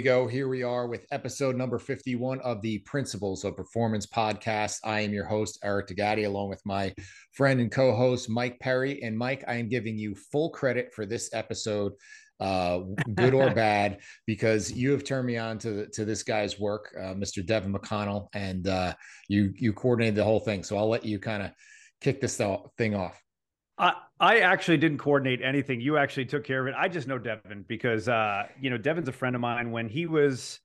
We go. Here we are with episode number 51 of the Principles of Performance podcast. I am your host, Eric D'Agati, along with my friend and co host, Mike Perry. And Mike, I am giving you full credit for this episode, uh, good or bad, because you have turned me on to, the, to this guy's work, uh, Mr. Devan McConnell, and uh, you, you coordinated the whole thing. So I'll let you kind of kick this thing off. I, I actually didn't coordinate anything. You actually took care of it. I just know Devan because uh, you know Devan's a friend of mine. When he was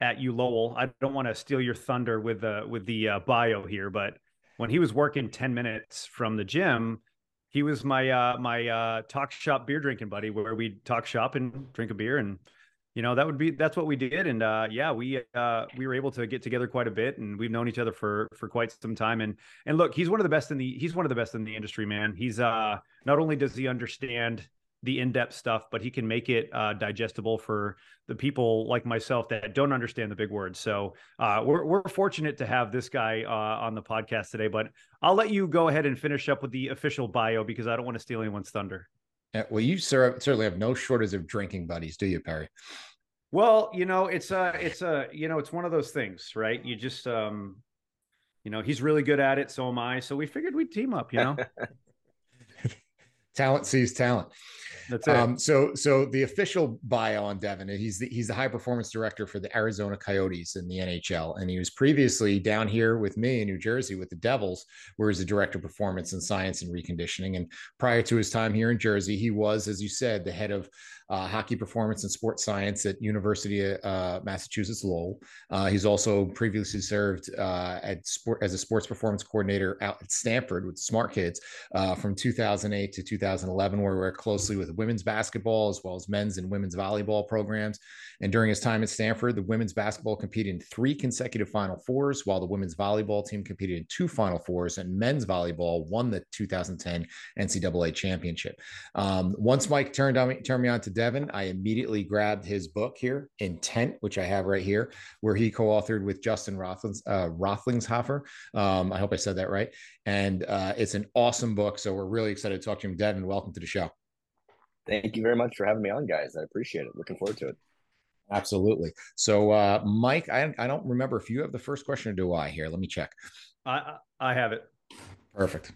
at U Lowell, I don't want to steal your thunder with the with the uh, bio here, but when he was working ten minutes from the gym, he was my uh, my uh, talk shop beer drinking buddy, where we'd talk shop and drink a beer and you know that would be that's what we did and uh yeah we uh we were able to get together quite a bit and we've known each other for for quite some time and and look he's one of the best in the he's one of the best in the industry man. He's uh not only does he understand the in-depth stuff but he can make it uh digestible for the people like myself that don't understand the big words so uh we're, we're fortunate to have this guy uh on the podcast today but i'll let you go ahead and finish up with the official bio because i don't want to steal anyone's thunder well, you certainly have no shortage of drinking buddies, do you, Perry? Well, you know, it's a, it's a, you know, it's one of those things, right? You just, um, you know, he's really good at it. So am I. So we figured we'd team up. You know, talent sees talent. That's it. Um, so, so the official bio on Devan, he's the, he's the high performance director for the Arizona Coyotes in the NHL, and he was previously down here with me in New Jersey with the Devils, where he's the director of performance and science and reconditioning. And prior to his time here in Jersey, he was, as you said, the head of uh, hockey performance and sports science at University of uh, Massachusetts Lowell. Uh, he's also previously served uh, at sport as a sports performance coordinator out at Stanford with Smart Kids uh, from 2008 to 2011, where we worked closely with women's basketball as well as men's and women's volleyball programs. And during his time at Stanford, the women's basketball competed in three consecutive Final Fours, while the women's volleyball team competed in two Final Fours, and men's volleyball won the 2010 NCAA championship. Um, once Mike turned on me, turned me on to Devan, I immediately grabbed his book here, Intent, which I have right here, where he co-authored with Justin Rothlings, uh, Roethlingshoefer. Um, I hope I said that right. And uh, it's an awesome book. So we're really excited to talk to him. Devan, welcome to the show. Thank you very much for having me on, guys. I appreciate it. Looking forward to it. Absolutely. So, uh, Mike, I, I don't remember if you have the first question or do I here. Let me check. I I have it. Perfect.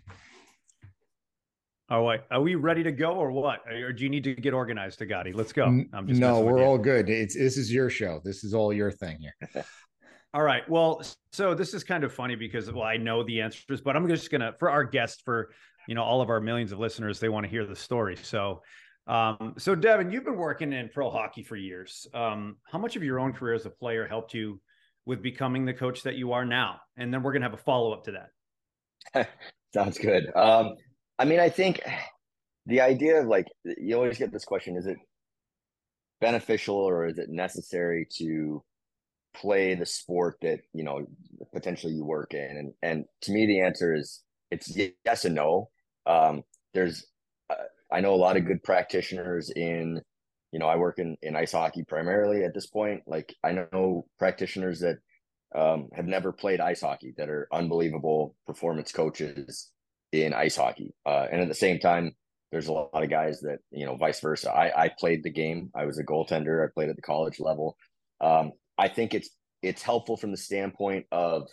All right. Are we ready to go or what? Or do you need to get organized, D'Agati? Let's go. I'm just no, we're all good. It's this is your show. This is all your thing here. all right. Well, so this is kind of funny because well, I know the answers, but I'm just gonna for our guests, for you know, all of our millions of listeners, they want to hear the story. So um, so Devan, you've been working in pro hockey for years. Um, how much of your own career as a player helped you with becoming the coach that you are now? And then we're gonna have a follow up to that. Sounds good. Um, I mean, I think the idea of like you always get this question: Is it beneficial or is it necessary to play the sport that you know potentially you work in? And and to me, the answer is it's yes and no. Um, there's uh, I know a lot of good practitioners in you know I work in in ice hockey primarily at this point. Like I know practitioners that um, have never played ice hockey that are unbelievable performance coaches in ice hockey. Uh, and at the same time, there's a lot of guys that, you know, vice versa. I, I played the game. I was a goaltender. I played at the college level. Um, I think it's, it's helpful from the standpoint of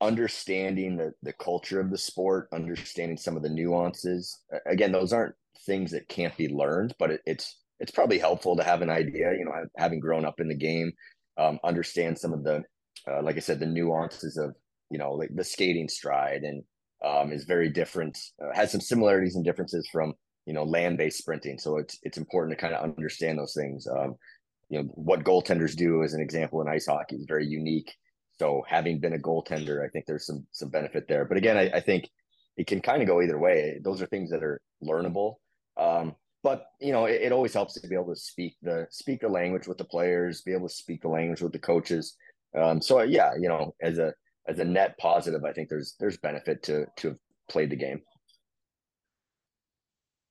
understanding the, the culture of the sport, understanding some of the nuances. Again, those aren't things that can't be learned, but it, it's, it's probably helpful to have an idea, you know, having grown up in the game, um, understand some of the, uh, like I said, the nuances of you know like the skating stride and um, is very different. Uh, has some similarities and differences from you know land based sprinting. So it's it's important to kind of understand those things. Um, you know what goaltenders do as an example in ice hockey is very unique. So having been a goaltender, I think there's some some benefit there. But again, I, I think it can kind of go either way. Those are things that are learnable. Um, but you know, it, it, always helps to be able to speak the speak the language with the players, be able to speak the language with the coaches. Um, so yeah, you know, as a as a net positive, I think there's there's benefit to to have played the game.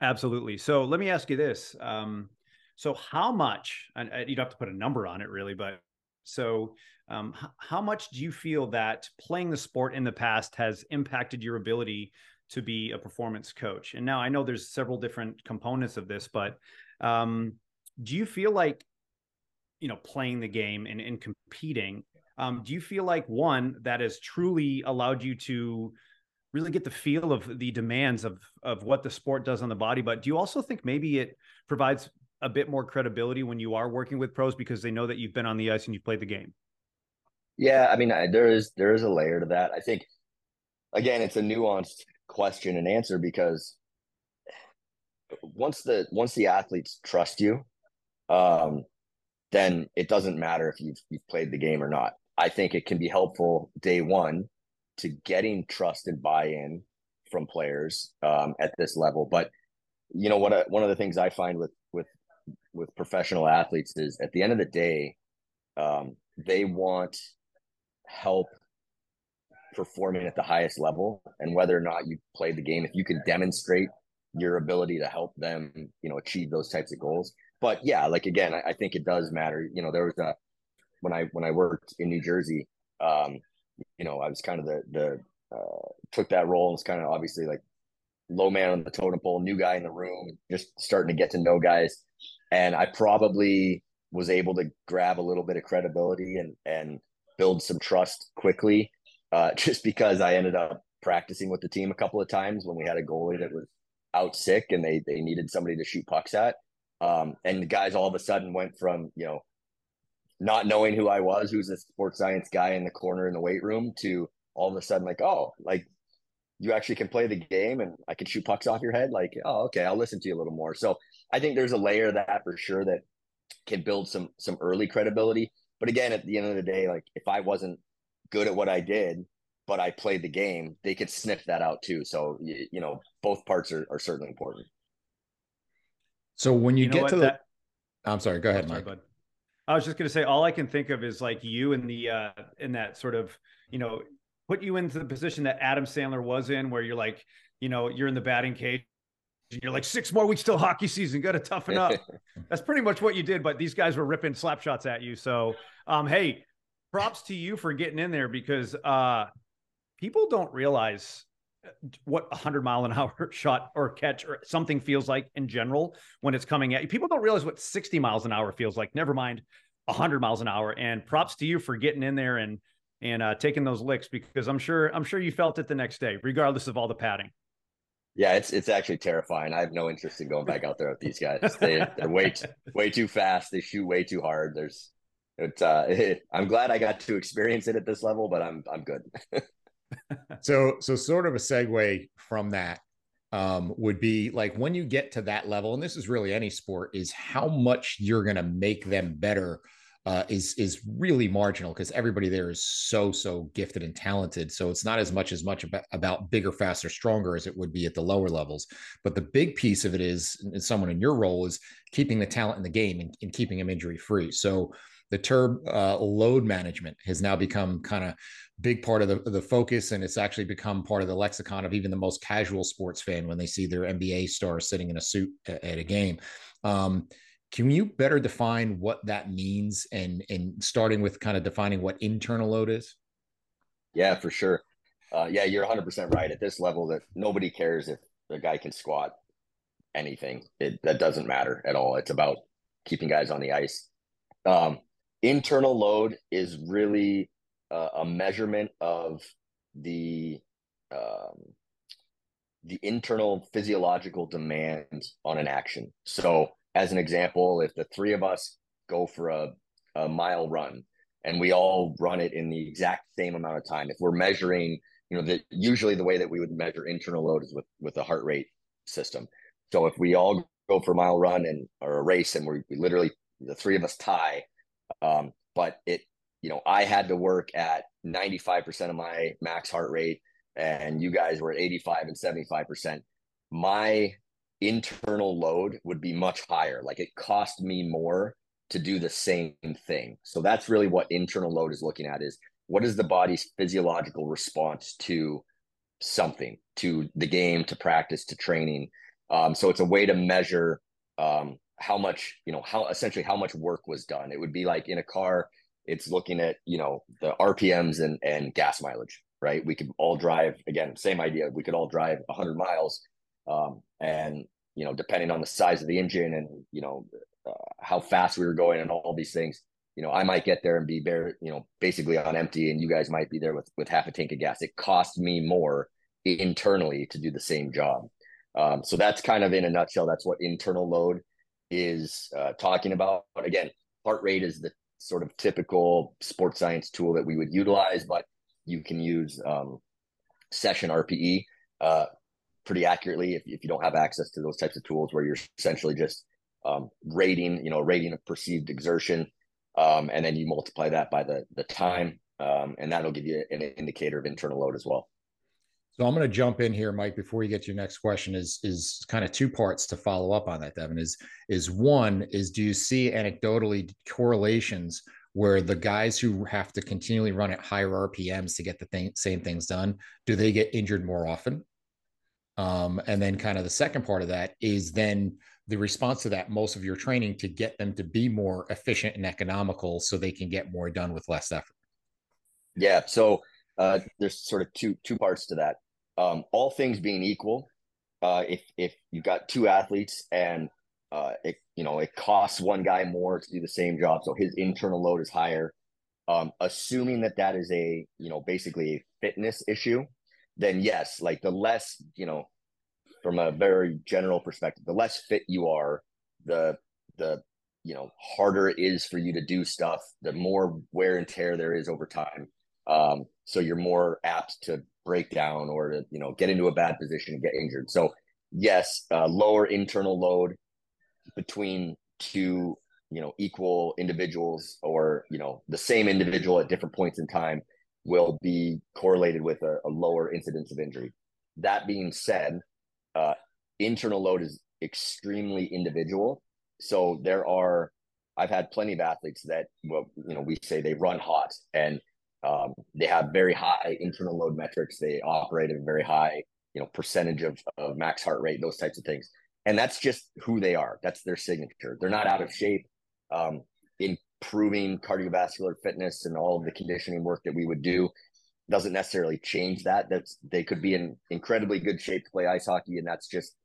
Absolutely. So let me ask you this: um, so how much? And you'd have to put a number on it, really, but so um, how much do you feel that playing the sport in the past has impacted your ability to be a performance coach? And now I know there's several different components of this, but um, do you feel like you know playing the game and, and competing um, do you feel like one that has truly allowed you to really get the feel of the demands of of what the sport does on the body but do you also think maybe it provides a bit more credibility when you are working with pros because they know that you've been on the ice and you've played the game? Yeah i mean there is there is a layer to that. I think again it's a nuanced question and answer because once the once the athletes trust you um then it doesn't matter if you've you've played the game or not i think it can be helpful day one to getting trust and buy-in from players um, at this level. But you know what? one of the things I find with with with professional athletes is at the end of the day, um, they want help performing at the highest level, and whether or not you played the game, if you can demonstrate your ability to help them, you know, achieve those types of goals. But yeah, like again, I, I think it does matter. You know, there was a when I when I worked in New Jersey, um, you know, I was kind of the the uh, took that role and was kind of obviously like low man on the totem pole, new guy in the room, just starting to get to know guys. And I probably was able to grab a little bit of credibility and and build some trust quickly, uh, just because I ended up practicing with the team a couple of times when we had a goalie that was out sick and they they needed somebody to shoot pucks at. Um, and the guys all of a sudden went from you know not knowing who I was, who's a sports science guy in the corner in the weight room, to all of a sudden like, oh, like you actually can play the game and I can shoot pucks off your head. Like, oh, okay, I'll listen to you a little more. So I think there's a layer of that for sure that can build some some early credibility. But again, at the end of the day, like if I wasn't good at what I did, but I played the game, they could sniff that out too. So you, you know, both parts are, are certainly important. So when you, you know get to the, that... I'm sorry, go ahead, Mike. I was just going to say, all I can think of is like you in the uh, in that sort of you know put you into the position that Adam Sandler was in, where you're like, you know, you're in the batting cage. You're like six more weeks till hockey season. Got to toughen up. That's pretty much what you did. But these guys were ripping slap shots at you. So, um, hey, props to you for getting in there because uh, people don't realize what a 100 mile an hour shot or catch or something feels like in general when it's coming at you. People don't realize what 60 miles an hour feels like, never mind 100 miles an hour. And props to you for getting in there and and uh, taking those licks because I'm sure I'm sure you felt it the next day, regardless of all the padding. Yeah, it's it's actually terrifying. I have no interest in going back out there with these guys. They they're way too, way too fast. They shoot way too hard. There's it's uh I'm glad I got to experience it at this level, but I'm I'm good. so so sort of a segue from that um, would be like when you get to that level, and this is really any sport, is how much you're going to make them better uh, is is really marginal because everybody there is so so gifted and talented. So it's not as much as much about, about bigger, faster, stronger as it would be at the lower levels. But the big piece of it is, and someone in your role is keeping the talent in the game and, and keeping them injury free. So the term uh, load management has now become kind of big part of the, the focus and it's actually become part of the lexicon of even the most casual sports fan when they see their nba star sitting in a suit at, at a game. Um, can you better define what that means and and starting with kind of defining what internal load is? Yeah for sure. Uh, yeah you're 100% right. At this level that nobody cares if the guy can squat anything. It, that doesn't matter at all. It's about keeping guys on the ice. Um, internal load is really uh, a measurement of the um, the internal physiological demand on an action. So, as an example, if the three of us go for a, a mile run, and we all run it in the exact same amount of time. If we're measuring, you know, the usually the way that we would measure internal load is with with a heart rate system. So if we all go for a mile run and or a race and we, we literally the three of us tie, um, but it you know I had to work at 95% of my max heart rate and you guys were at 85 and 75%. My internal load would be much higher. Like it cost me more to do the same thing. So that's really what internal load is looking at is what is the body's physiological response to something, to the game, to practice, to training. Um, so it's a way to measure um, how much, you know, how essentially how much work was done. It would be like in a car, it's looking at, you know, the RPMs and, and gas mileage, right? We could all drive, again, same idea. We could all drive 100 miles. Um, and, you know, depending on the size of the engine and, you know, uh, how fast we were going and all these things. You know, I might get there and be bare, you know, basically on empty, and you guys might be there with with half a tank of gas. It cost me more internally to do the same job. Um, so that's kind of in a nutshell. That's what internal load is uh, talking about. But again, heart rate is the sort of typical sports science tool that we would utilize, but you can use um, session RPE uh, pretty accurately if, if you don't have access to those types of tools where you're essentially just um, rating, you know, rating of perceived exertion, um, and then you multiply that by the the time, um, and that'll give you an indicator of internal load as well. So I'm going to jump in here, Mike. Before you get to your next question, is is kind of two parts to follow up on that. Devan is is one is do you see anecdotally correlations where the guys who have to continually run at higher RPMs to get the thing, same things done, do they get injured more often? Um, and then kind of the second part of that is then the response to that most of your training to get them to be more efficient and economical so they can get more done with less effort yeah so uh, there's sort of two two parts to that. Um, all things being equal uh, if if you've got two athletes and uh, it you know it costs one guy more to do the same job so his internal load is higher um, assuming that that is a you know basically a fitness issue then yes like the less you know from a very general perspective the less fit you are the the you know harder it is for you to do stuff the more wear and tear there is over time um, so you're more apt to break down or to you know get into a bad position and get injured so yes uh, lower internal load between two you know equal individuals or you know the same individual at different points in time will be correlated with a, a lower incidence of injury that being said uh, internal load is extremely individual. So there are, I've had plenty of athletes that, well, you know, we say they run hot and um, they have very high internal load metrics. They operate at a very high, you know, percentage of, of max heart rate, those types of things. And that's just who they are. That's their signature. They're not out of shape. Um, improving cardiovascular fitness and all of the conditioning work that we would do doesn't necessarily change that. That's they could be in incredibly good shape to play ice hockey, and that's just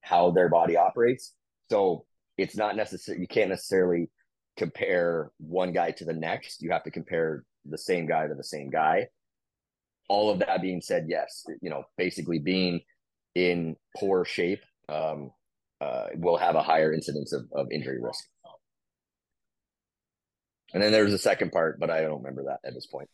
how their body operates. So it's not necessary. You can't necessarily compare one guy to the next. You have to compare the same guy to the same guy. All of that being said, yes, you know, basically being in poor shape um, uh, will have a higher incidence of, of injury risk. And then there's a second part, but I don't remember that at this point.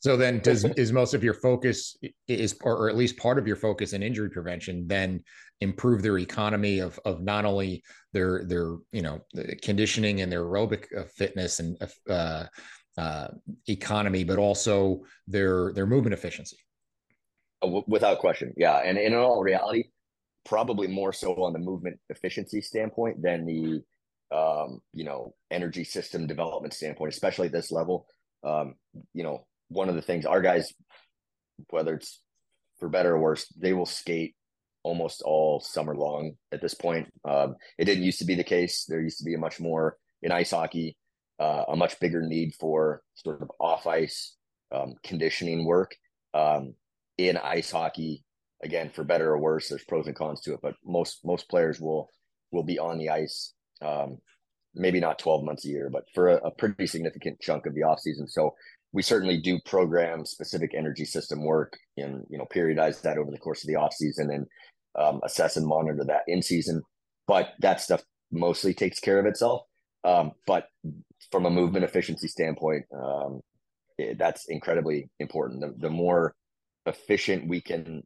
So then does is most of your focus is or at least part of your focus in injury prevention then improve their economy of of not only their their you know conditioning and their aerobic uh, fitness and uh, uh, economy but also their their movement efficiency uh, without question yeah and, and in all reality probably more so on the movement efficiency standpoint than the um, you know energy system development standpoint especially at this level um, you know one of the things our guys, whether it's for better or worse, they will skate almost all summer long at this point. Um, it didn't used to be the case. There used to be a much more in ice hockey, uh, a much bigger need for sort of off ice um, conditioning work. Um, in ice hockey, again, for better or worse, there's pros and cons to it, but most most players will will be on the ice. Um, maybe not 12 months a year, but for a, a pretty significant chunk of the off season. So we certainly do program specific energy system work and you know periodize that over the course of the off season and um, assess and monitor that in season but that stuff mostly takes care of itself um, but from a movement efficiency standpoint, um, it, that's incredibly important. The, the more efficient we can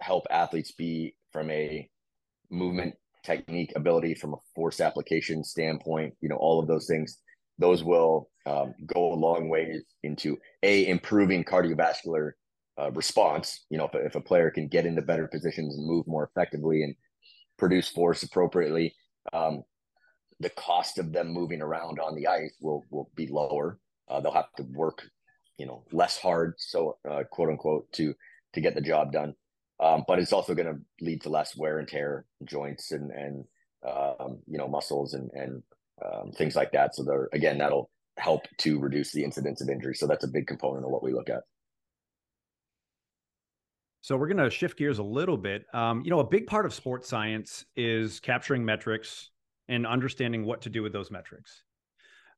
help athletes be from a movement technique ability from a force application standpoint you know all of those things those will um, go a long ways into a improving cardiovascular uh, response you know if, if a player can get into better positions and move more effectively and produce force appropriately um, the cost of them moving around on the ice will will be lower uh, they'll have to work you know less hard so uh, quote unquote to to get the job done um, but it's also going to lead to less wear and tear joints and and um, you know muscles and and um, things like that. So there again, that'll help to reduce the incidence of injury. So that's a big component of what we look at. So we're going to shift gears a little bit. Um, you know, a big part of sports science is capturing metrics and understanding what to do with those metrics.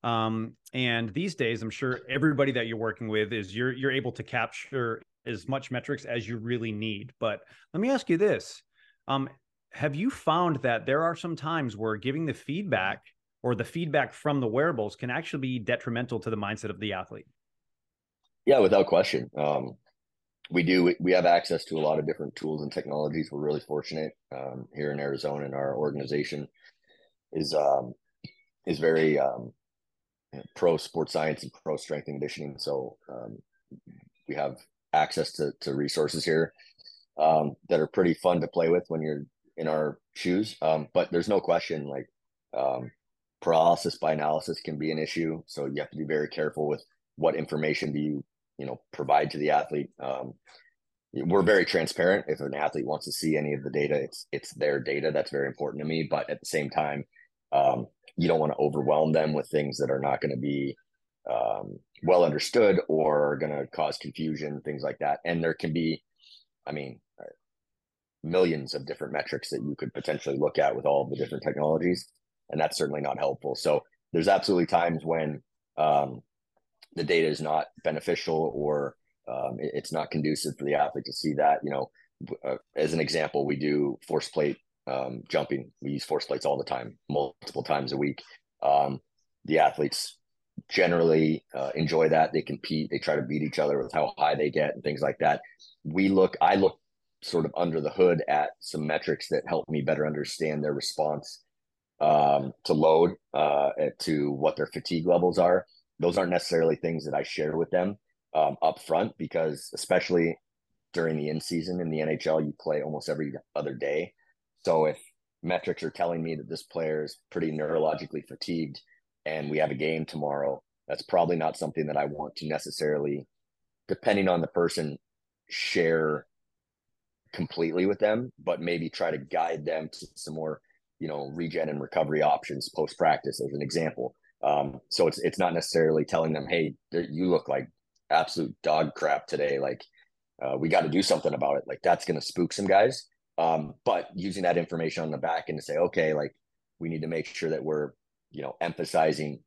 Um, and these days, I'm sure everybody that you're working with is you're you're able to capture as much metrics as you really need. But let me ask you this. Um, have you found that there are some times where giving the feedback or the feedback from the wearables can actually be detrimental to the mindset of the athlete? Yeah, without question. Um, we do. We have access to a lot of different tools and technologies. We're really fortunate um, here in Arizona, and our organization is um, is very um, pro sports science and pro strength and conditioning. So um, we have access to, to resources here um, that are pretty fun to play with when you're in our shoes. Um, but there's no question like um, paralysis by analysis can be an issue. So you have to be very careful with what information do you, you know, provide to the athlete. Um, we're very transparent. If an athlete wants to see any of the data, it's it's their data. That's very important to me. But at the same time, um, you don't want to overwhelm them with things that are not going to be um, well understood or going to cause confusion, things like that. And there can be, I mean, millions of different metrics that you could potentially look at with all the different technologies, and that's certainly not helpful. So there's absolutely times when um, the data is not beneficial or um, it, it's not conducive for the athlete to see that. You know, uh, as an example, we do force plate um, jumping. We use force plates all the time, multiple times a week. Um, the athletes generally uh, enjoy that. They compete. They try to beat each other with how high they get and things like that. We look. I look sort of under the hood at some metrics that help me better understand their response um, to load, uh, to what their fatigue levels are. Those aren't necessarily things that I share with them um, up front because, especially during the in season in the NHL, you play almost every other day. So if metrics are telling me that this player is pretty neurologically fatigued and we have a game tomorrow, that's probably not something that I want to necessarily, depending on the person, share completely with them, but maybe try to guide them to some more, you know, regen and recovery options post practice as an example. Um, so it's it's not necessarily telling them, hey, you look like absolute dog crap today. Like uh, we got to do something about it. Like that's going to spook some guys. Um, but using that information on the back end to say, okay, like we need to make sure that we're you know, emphasizing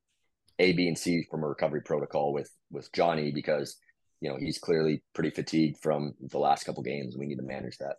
A, B, and C from a recovery protocol with with Johnny because you know he's clearly pretty fatigued from the last couple games. We need to manage that.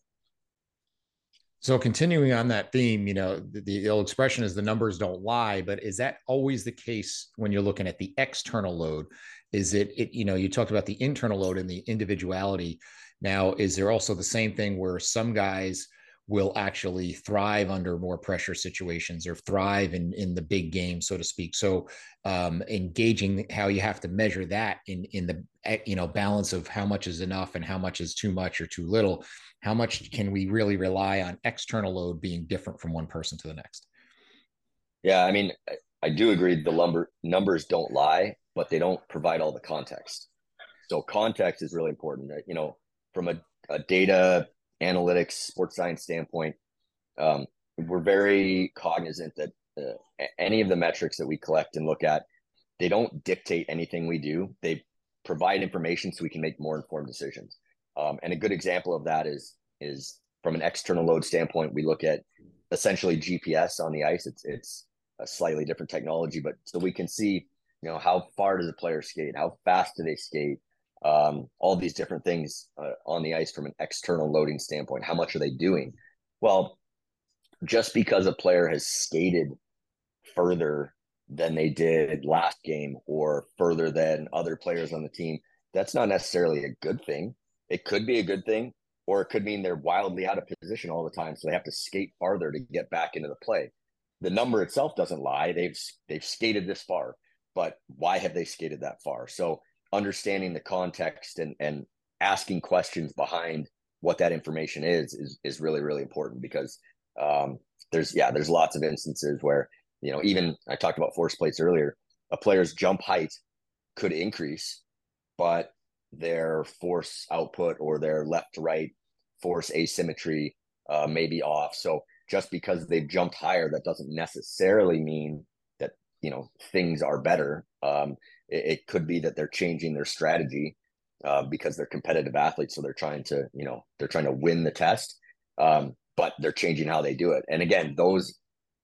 So continuing on that theme, you know, the, the old expression is the numbers don't lie, but is that always the case when you're looking at the external load? Is it, it you know, you talked about the internal load and the individuality. Now, is there also the same thing where some guys will actually thrive under more pressure situations or thrive in in the big game so to speak? So um, engaging how you have to measure that in in the eh, you know balance of how much is enough and how much is too much or too little how much can we really rely on external load being different from one person to the next? Yeah i mean i do agree the lumber numbers don't lie but they don't provide all the context. So context is really important you know from a, a data analytics, sports science standpoint, um, we're very cognizant that uh, any of the metrics that we collect and look at, they don't dictate anything we do. They provide information so we can make more informed decisions. Um, and a good example of that is is from an external load standpoint, we look at essentially GPS on the ice. It's it's a slightly different technology, but so we can see, you know, how far does a player skate? How fast do they skate? Um, all these different things uh, on the ice from an external loading standpoint. How much are they doing? Well, just because a player has skated further than they did last game or further than other players on the team, that's not necessarily a good thing. It could be a good thing, or it could mean they're wildly out of position all the time, so they have to skate farther to get back into the play. The number itself doesn't lie; they've they've skated this far, but why have they skated that far? So understanding the context and and asking questions behind what that information is is is really really important because um, there's yeah there's lots of instances where you know even I talked about force plates earlier. A player's jump height could increase, but their force output or their left to right force asymmetry uh, may be off. So just because they've jumped higher, that doesn't necessarily mean that you know things are better. Um, it, it, could be that they're changing their strategy uh, because they're competitive athletes, so they're trying to you know they're trying to win the test, um, but they're changing how they do it. And again, those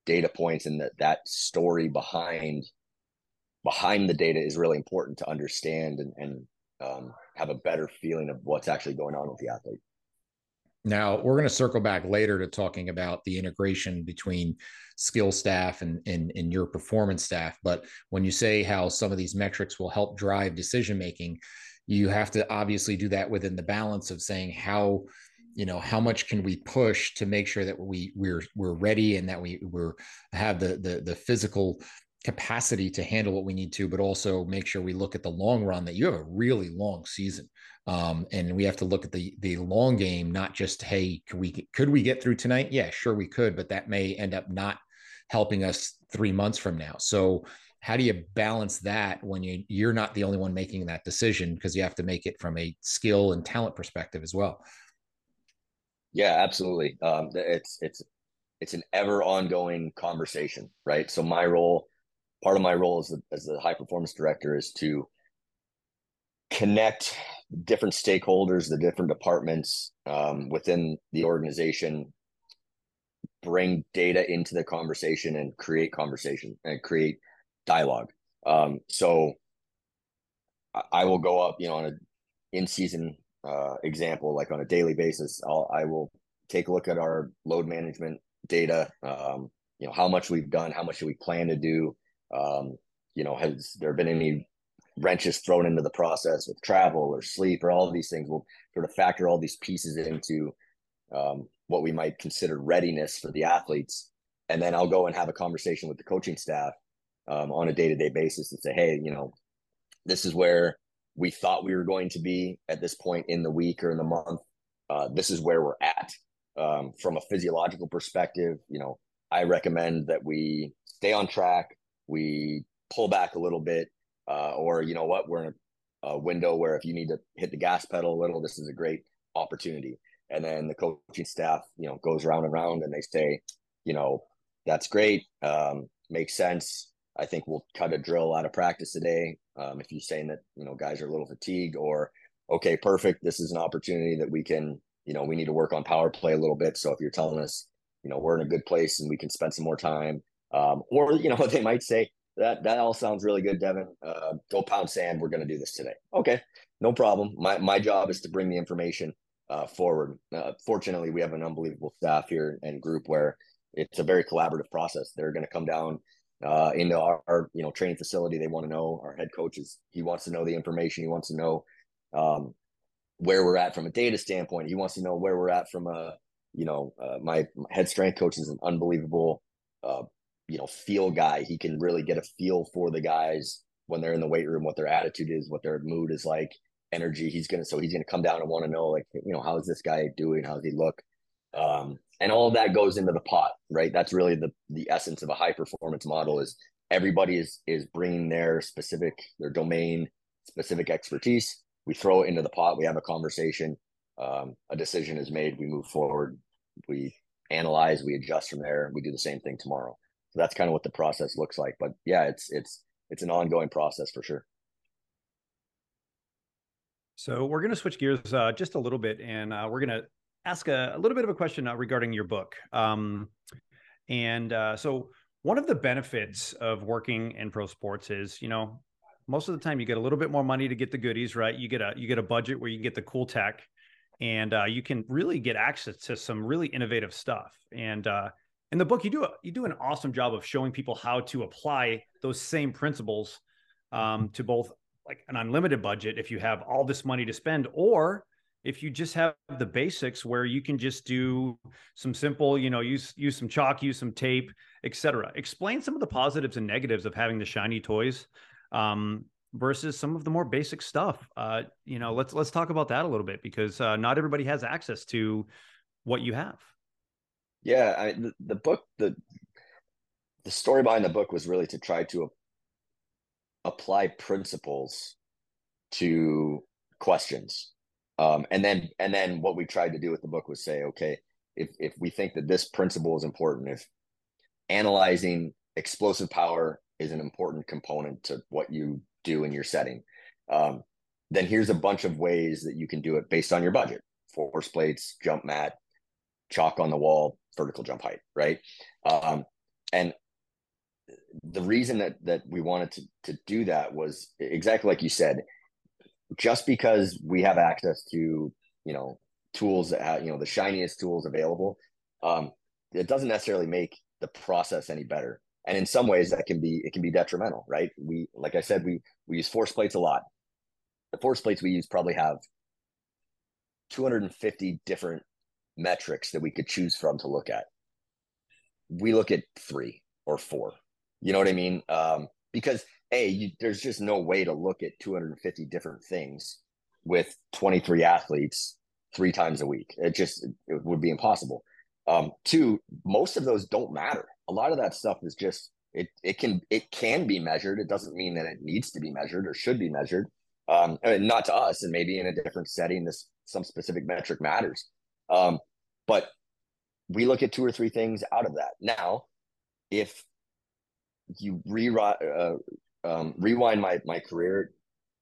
data points and that that story behind behind the data is really important to understand and, and um, have a better feeling of what's actually going on with the athlete. Now we're going to circle back later to talking about the integration between skill staff and, and, and your performance staff. But when you say how some of these metrics will help drive decision making, you have to obviously do that within the balance of saying how you know how much can we push to make sure that we we're we're ready and that we we're have the the the physical capacity to handle what we need to, but also make sure we look at the long run that you have a really long season. Um, and we have to look at the the long game, not just hey, could we could we get through tonight? Yeah, sure we could, but that may end up not helping us three months from now. So how do you balance that when you you're not the only one making that decision because you have to make it from a skill and talent perspective as well? Yeah, absolutely. Um, it's it's it's an ever ongoing conversation, right? So my role part of my role as the, as the high performance director is to connect different stakeholders, the different departments um, within the organization, bring data into the conversation and create conversation and create dialogue. Um, so I will go up, you know, on a in season uh, example, like on a daily basis, I'll, I will take a look at our load management data. Um, you know, how much we've done, how much do we plan to do, um, you know, has there been any wrenches thrown into the process with travel or sleep or all of these things? We'll sort of factor all these pieces into um, what we might consider readiness for the athletes. And then I'll go and have a conversation with the coaching staff um, on a day to day basis and say, hey, you know, this is where we thought we were going to be at this point in the week or in the month. Uh, this is where we're at. Um, from a physiological perspective, you know, I recommend that we stay on track, we pull back a little bit, uh, or you know what, we're in a, a, window where if you need to hit the gas pedal a little, this is a great opportunity. And then the coaching staff, you know, goes around and around and they say, you know, that's great, um, makes sense. I think we'll cut a drill out of practice today. Um, if you're saying that you know guys are a little fatigued, or okay, perfect, this is an opportunity that we can, you know, we need to work on power play a little bit. So if you're telling us, you know, we're in a good place and we can spend some more time, um, or you know, they might say that that all sounds really good, Devan. Uh, go pound sand. We're going to do this today. Okay, no problem. My my job is to bring the information uh, forward. Uh, fortunately, we have an unbelievable staff here and group where it's a very collaborative process. They're going to come down uh, into our, our, you know training facility. They want to know our head coaches. He wants to know the information. He wants to know um, where we're at from a data standpoint. He wants to know where we're at from a you know uh, my head strength coach is an unbelievable uh, you know feel guy. He can really get a feel for the guys when they're in the weight room, what their attitude is, what their mood is like, energy. He's gonna so he's gonna come down and want to know like you know how is this guy doing? How's he look? Um, and all that goes into the pot, right? That's really the the essence of a high performance model is everybody is is bringing their specific their domain specific expertise. We throw it into the pot. We have a conversation. Um, a decision is made. We move forward. We analyze. We adjust from there. We do the same thing tomorrow. So that's kind of what the process looks like. But yeah, it's it's it's an ongoing process for sure. So we're going to switch gears uh, just a little bit, and uh, we're going to ask a, a, little bit of a question uh, regarding your book. Um, and uh, so one of the benefits of working in pro sports is, you know, most of the time you get a little bit more money to get the goodies, right? You get a you get a budget where you can get the cool tech, and uh, you can really get access to some really innovative stuff. And in the book you do a, you do an awesome job of showing people how to apply those same principles um, to both like an unlimited budget if you have all this money to spend or if you just have the basics where you can just do some simple you know use use some chalk use some tape etc explain some of the positives and negatives of having the shiny toys um, versus some of the more basic stuff. Uh, you know let's let's talk about that a little bit because uh, not everybody has access to what you have yeah I, the, the book the the story behind the book was really to try to apply principles to questions. Um, and then and then what we tried to do with the book was say okay if if we think that this principle is important if analyzing explosive power is an important component to what you do in your setting um, then here's a bunch of ways that you can do it based on your budget. Force plates jump mat chalk on the wall vertical jump height right? Um, and the reason that that we wanted to to do that was exactly like you said just because we have access to you know tools that have you know the shiniest tools available um it doesn't necessarily make the process any better. And in some ways that can be it can be detrimental right? We like i said we we use force plates a lot. The force plates we use probably have 250 different metrics that we could choose from to look at we look at three or four you know what I mean? Um, because a you, there's just no way to look at 250 different things with 23 athletes three times a week. It just it would be impossible. Um, two, most of those don't matter. A lot of that stuff is just it. It can it can be measured. It doesn't mean that it needs to be measured or should be measured. Um, not to us, and maybe in a different setting, this some specific metric matters. Um, but we look at two or three things out of that. Now, if you rewrite uh, um, rewind my my career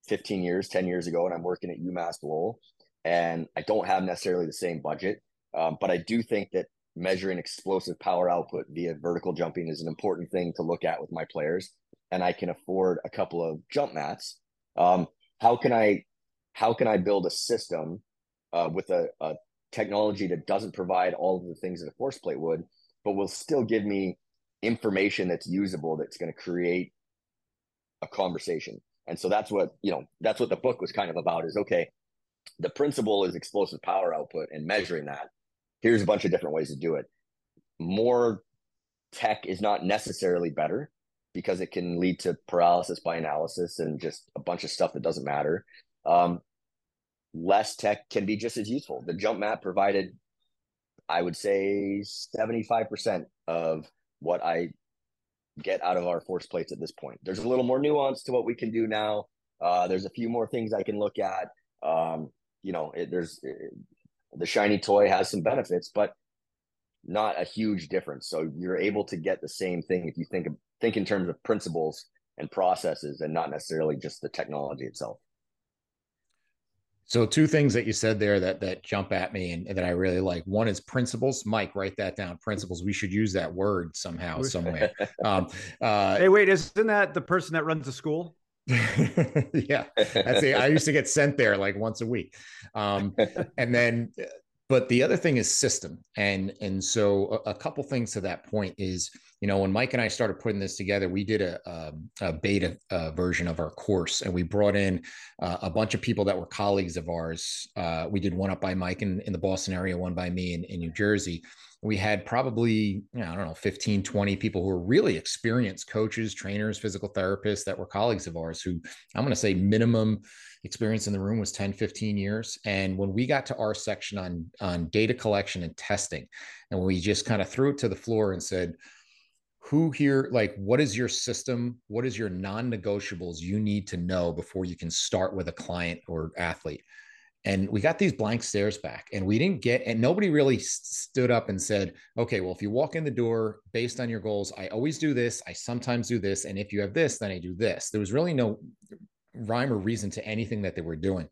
15 years 10 years ago and i'm working at umass lowell and i don't have necessarily the same budget um, but i do think that measuring explosive power output via vertical jumping is an important thing to look at with my players and i can afford a couple of jump mats um, how can i how can i build a system uh, with a, a technology that doesn't provide all of the things that a force plate would but will still give me information that's usable that's going to create a conversation. And so that's what you know that's what the book was kind of about is okay the principle is explosive power output and measuring that. Here's a bunch of different ways to do it. More tech is not necessarily better because it can lead to paralysis by analysis and just a bunch of stuff that doesn't matter. Um, less tech can be just as useful the jump mat provided i would say 75% of what I get out of our force plates at this point. There's a little more nuance to what we can do now. Uh, there's a few more things I can look at. Um, you know, it, there's it, the shiny toy has some benefits, but not a huge difference. So you're able to get the same thing if you think think in terms of principles and processes, and not necessarily just the technology itself. So two things that you said there that that jump at me and, and, that I really like. One is principles. Mike, write that down. Principles. We should use that word somehow, somewhere. Um, uh, hey, wait, isn't that the person that runs the school? yeah, that's it. I used to get sent there like once a week, um, and then but the other thing is system. And and so a, a, couple things to that point is you know when mike and i started putting this together we did a, a, um, a beta uh, version of our course and we brought in uh, a bunch of people that were colleagues of ours. Uh, we did one up by mike in, in the boston area one by me in, in new jersey. We had probably you know, i don't know 15 20 people who were really experienced coaches trainers physical therapists that were colleagues of ours who i'm going to say minimum experience in the room was 10 15 years. And when we got to our section on on data collection and testing and we just kind of threw it to the floor and said who here like what is your system? What is your non-negotiables you need to know before you can start with a client or athlete? And we got these blank stares back and we didn't get and nobody really stood up and said okay well if you walk in the door based on your goals i always do this i sometimes do this and if you have this then i do this. There was really no rhyme or reason to anything that they were doing.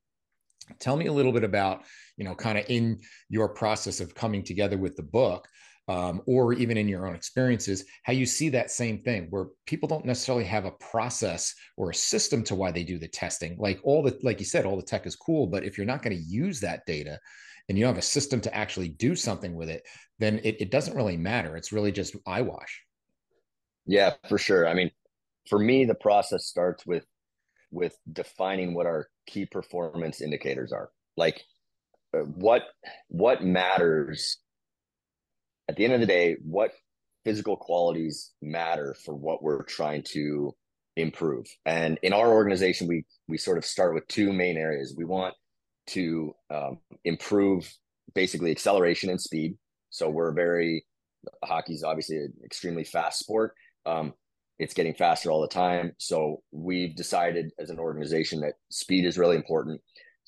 Tell me a little bit about, you know, kind of in your process of coming together with the book, um, or even in your own experiences, how you see that same thing where people don't necessarily have a process or a system to why they do the testing. Like all the, like you said, all the tech is cool, but if you're not going to use that data, and you don't have a system to actually do something with it, then it, it doesn't really matter. It's really just eyewash. Yeah, for sure. I mean, for me, the process starts with with defining what our key performance indicators are. Like uh, what what matters at the end of the day, what physical qualities matter for what we're trying to improve. And in our organization, we we sort of start with two main areas. We want to um, improve basically acceleration and speed. So we're very hockey's obviously an extremely fast sport. Um, it's getting faster all the time. So we've decided as an organization that speed is really important.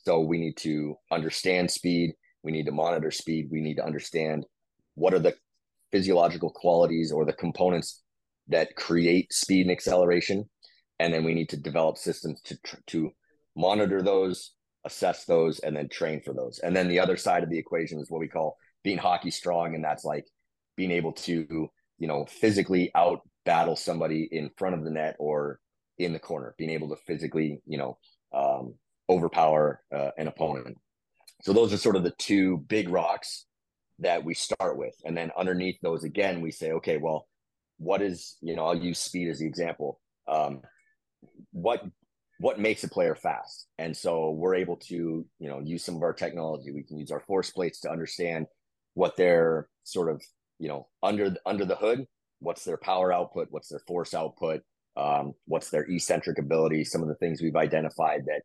So we need to understand speed. We need to monitor speed. We need to understand what are the physiological qualities or the components that create speed and acceleration. And then we need to develop systems to, to monitor those, assess those, and then train for those. And then the other side of the equation is what we call being hockey strong. And that's like being able to, you know, physically out battle somebody in front of the net or in the corner, being able to physically, you know, um, overpower uh, an opponent. So those are sort of the two big rocks that we start with. And then underneath those, again, we say, okay, well, what is, you know, I'll use speed as the example. Um, what what makes a player fast and so we're able to you know use some of our technology we can use our force plates to understand what their sort of you know under under the hood what's their power output, what's their force output, um, what's their eccentric ability, some of the things we've identified that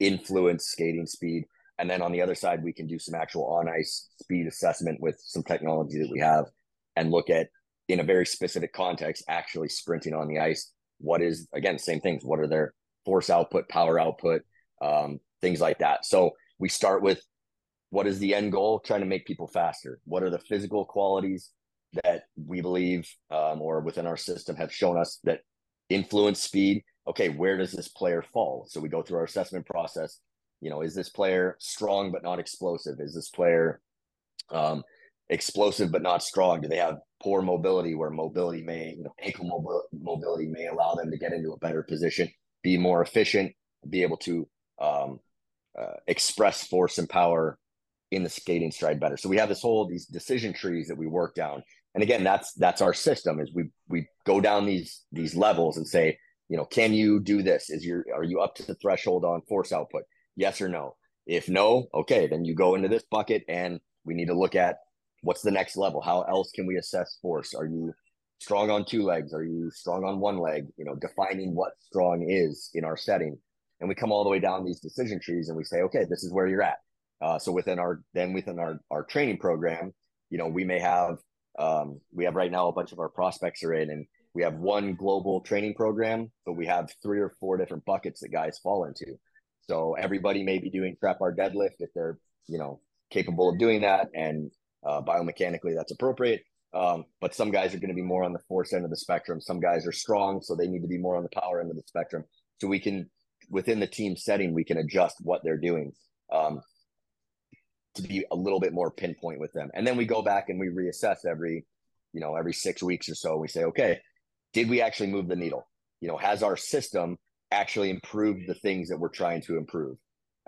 influence skating speed. And then on the other side, we can do some actual on ice speed assessment with some technology that we have and look at in a very specific context, actually sprinting on the ice. What is, again, same things. What are their force output, power output, um, things like that. So we start with what is the end goal? Trying to make people faster. What are the physical qualities? That we believe um, or within our system have shown us that influence speed. Okay, where does this player fall? So we go through our assessment process. You know, is this player strong but not explosive? Is this player um, explosive but not strong? Do they have poor mobility where mobility may, you know, ankle mobility may allow them to get into a better position, be more efficient, be able to um, uh, express force and power in the skating stride better. So we have this whole these decision trees that we work down. And again, that's that's our system is we we go down these these levels and say, you know, can you do this? Is your are you up to the threshold on force output? Yes or no? If no, okay, then you go into this bucket and we need to look at what's the next level? How else can we assess force? Are you strong on two legs? Are you strong on one leg? You know, defining what strong is in our setting. And we come all the way down these decision trees and we say, okay, this is where you're at. Uh, so within our then within our our training program, you know, we may have um, we have right now a bunch of our prospects are in, and we have one global training program, but we have three or four different buckets that guys fall into. So everybody may be doing trap bar deadlift if they're you know capable of doing that, and uh, biomechanically that's appropriate. Um, but some guys are going to be more on the force end of the spectrum. Some guys are strong, so they need to be more on the power end of the spectrum. So we can, within the team setting, we can adjust what they're doing. Um, to be a little bit more pinpoint with them. And then we go back and we reassess every, you know, every six weeks or so. We say, okay, did we actually move the needle? You know, has our system actually improved the things that we're trying to improve?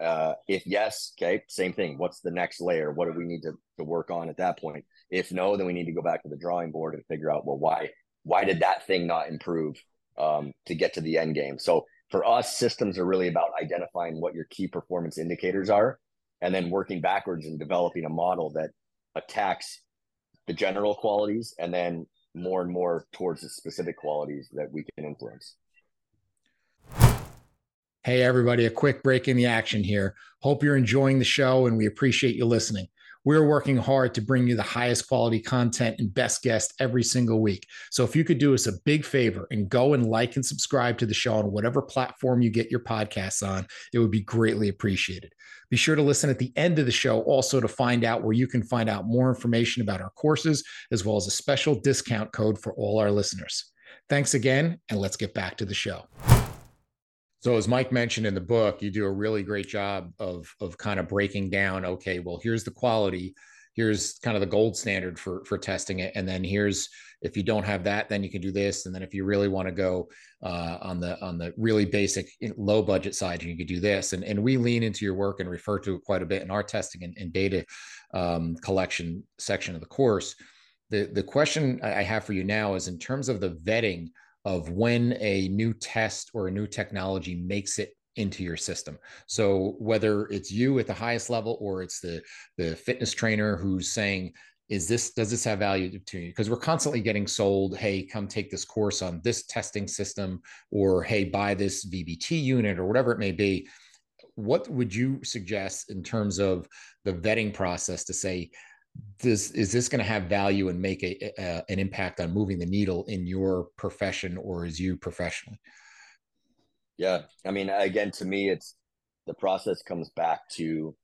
Uh, if yes, okay, same thing. What's the next layer? What do we need to, to work on at that point? If no, then we need to go back to the drawing board and figure out, well, why why did that thing not improve um, to get to the end game? So for us, systems are really about identifying what your key performance indicators are and then working backwards and developing a model that attacks the general qualities and then more and more towards the specific qualities that we can influence. Hey, everybody, a quick break in the action here. Hope you're enjoying the show and we appreciate you listening. We're working hard to bring you the highest quality content and best guests every single week. So if you could do us a big favor and go and like and subscribe to the show on whatever platform you get your podcasts on, it would be greatly appreciated. Be sure to listen at the end of the show also to find out where you can find out more information about our courses, as well as a special discount code for all our listeners. Thanks again, and let's get back to the show. So as Mike mentioned in the book, you do a really great job of of kind of breaking down. Okay, well, here's the quality, here's kind of the gold standard for for testing it and then here's if you don't have that then you can do this and then if you really want to go uh, on the on the really basic low budget side you could do this and and we lean into your work and refer to it quite a bit in our testing and, and data um, collection section of the course the the question i have for you now is in terms of the vetting of when a new test or a new technology makes it into your system. So whether it's you at the highest level or it's the the fitness trainer who's saying is this does this have value to you because we're constantly getting sold hey come take this course on this testing system or hey buy this vbt unit or whatever it may be what would you suggest in terms of the vetting process to say this is this going to have value and make a, a, an impact on moving the needle in your profession or as you professionally yeah. I mean, again, to me, it's the process comes back to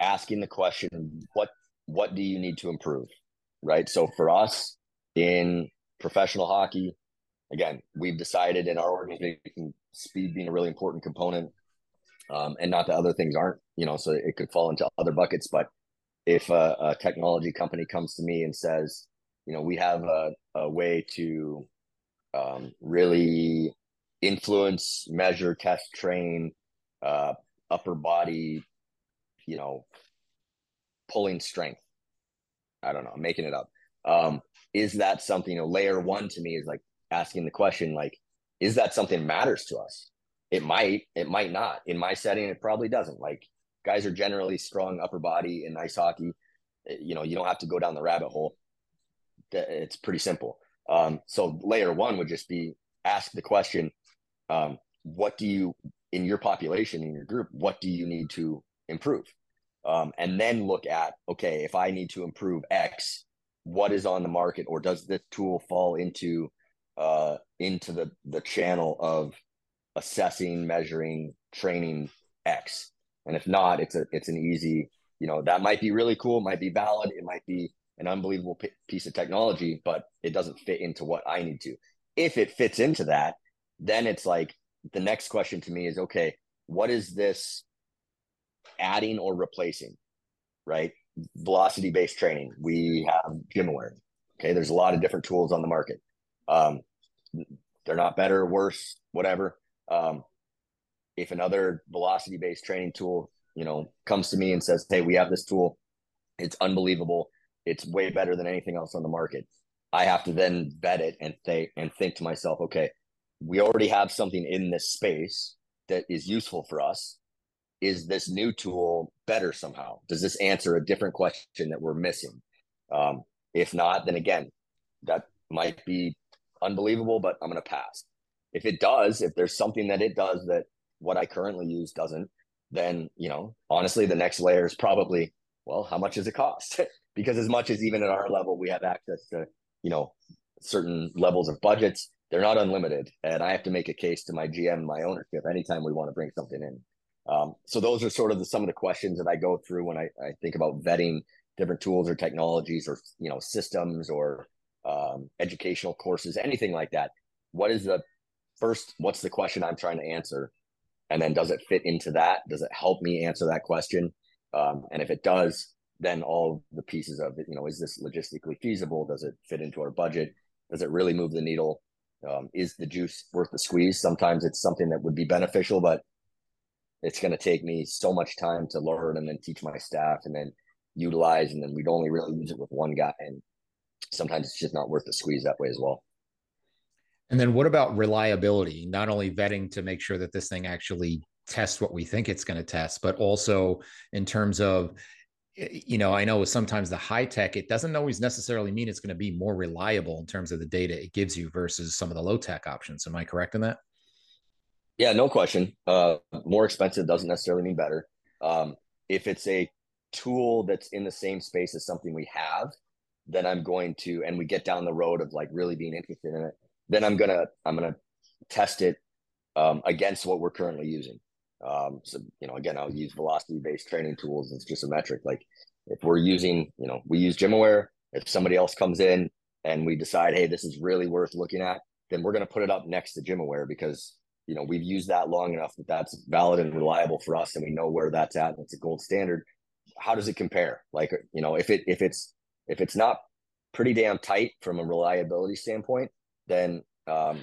asking the question, what what do you need to improve? Right. So for us in professional hockey, again, we've decided in our organization speed being a really important component. Um, and not that other things aren't, you know, so it could fall into other buckets. But if a, a technology company comes to me and says, you know, we have a, a way to um, really influence, measure, test, train, uh, upper body, you know, pulling strength. I don't know, I'm making it up. Um, is that something, you know, layer one to me is like asking the question, like, is that something matters to us? It might, it might not. In my setting, it probably doesn't. Like, guys are generally strong upper body in ice hockey. Eh, you know, you don't have to go down the rabbit hole. It's pretty simple. Um, so layer one would just be ask the question, um, what do you in your population in your group what do you need to improve um, and then look at okay if i need to improve x what is on the market or does this tool fall into uh, into the the channel of assessing measuring training x and if not it's a it's an easy you know that might be really cool might be valid it might be an unbelievable p- piece of technology but it doesn't fit into what i need to if it fits into that then it's like the next question to me is okay, what is this adding or replacing? Right? Velocity based training. We have GymAware. Okay. There's a lot of different tools on the market. Um, they're not better, or worse, whatever. Um, if another velocity based training tool, you know, comes to me and says, Hey, we have this tool, it's unbelievable. It's way better than anything else on the market. I have to then vet it and think and think to myself, okay, we already have something in this space that is useful for us. Is this new tool better somehow? Does this answer a different question that we're missing? Um, if not then again that might be unbelievable but i'm going to pass. If it does if there's something that it does that what i currently use doesn't then you know honestly the next layer is probably well how much does it cost because as much as even at our level we have access to you know certain levels of budgets they're not unlimited, and I have to make a case to my GM, my ownership, anytime we want to bring something in. Um, so those are sort of the, some of the questions that I go through when I, I think about vetting different tools or technologies or you know systems or um, educational courses, anything like that. What is the first? What's the question I'm trying to answer, and then does it fit into that? Does it help me answer that question? Um, and if it does, then all the pieces of it, you know, is this logistically feasible? Does it fit into our budget? Does it really move the needle? um, is the juice worth the squeeze? Sometimes it's something that would be beneficial, but it's going to take me so much time to learn and then teach my staff and then utilize, and then we'd only really use it with one guy. And sometimes it's just not worth the squeeze that way as well. And then what about reliability? Not only vetting to make sure that this thing actually tests what we think it's going to test, but also in terms of you know, I know sometimes the high tech, it doesn't always necessarily mean it's going to be more reliable in terms of the data it gives you versus some of the low tech options. Am I correct in that? Yeah, no question. Uh, more expensive doesn't necessarily mean better. Um, if it's a tool that's in the same space as something we have, then I'm going to, and we get down the road of like really being interested in it, then I'm gonna, I'm gonna test it um, against what we're currently using. Um, so, you know, again, I'll use velocity based training tools. It's just a metric. Like if we're using, you know, we use GymAware. If somebody else comes in and we decide, hey, this is really worth looking at, then we're to put it up next to GymAware because, you know, we've used that long enough that that's valid and reliable for us and we know where that's at. It's a gold standard. how does it compare? Like, you know, if it if it's if it's not pretty damn tight from a reliability standpoint, then um,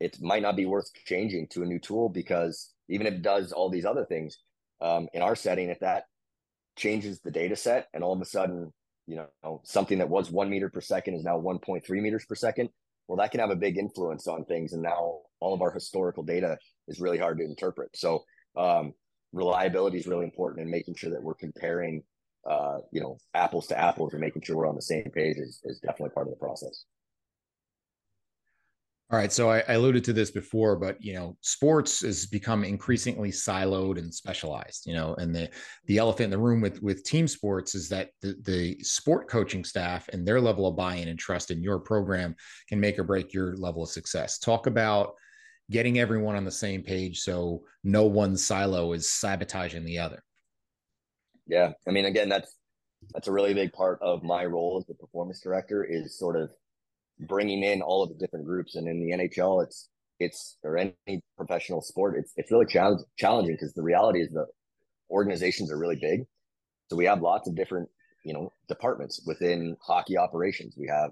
it might not be worth changing to a new tool because even if it does all these other things um, in our setting, if that changes the data set and all of a sudden, you know, something that was one meter per second is now 1.3 meters per second, well, that can have a big influence on things. And now all of our historical data is really hard to interpret. So um, reliability is really important and making sure that we're comparing uh, you know, apples to apples and making sure we're on the same page is, is definitely part of the process. All right. So I, I, alluded to this before, but you know, sports has become increasingly siloed and specialized. You know, and the the elephant in the room with with team sports is that the the sport coaching staff and their level of buy-in and trust in your program can make or break your level of success. Talk about getting everyone on the same page so no one silo is sabotaging the other. Yeah, I mean, again, that's that's a really big part of my role as the performance director is sort of bringing in all of the different groups. And in the NHL, it's it's or any professional sport, it's it's really challenge, challenging because the reality is the organizations are really big. So we have lots of different you know departments within hockey operations. We have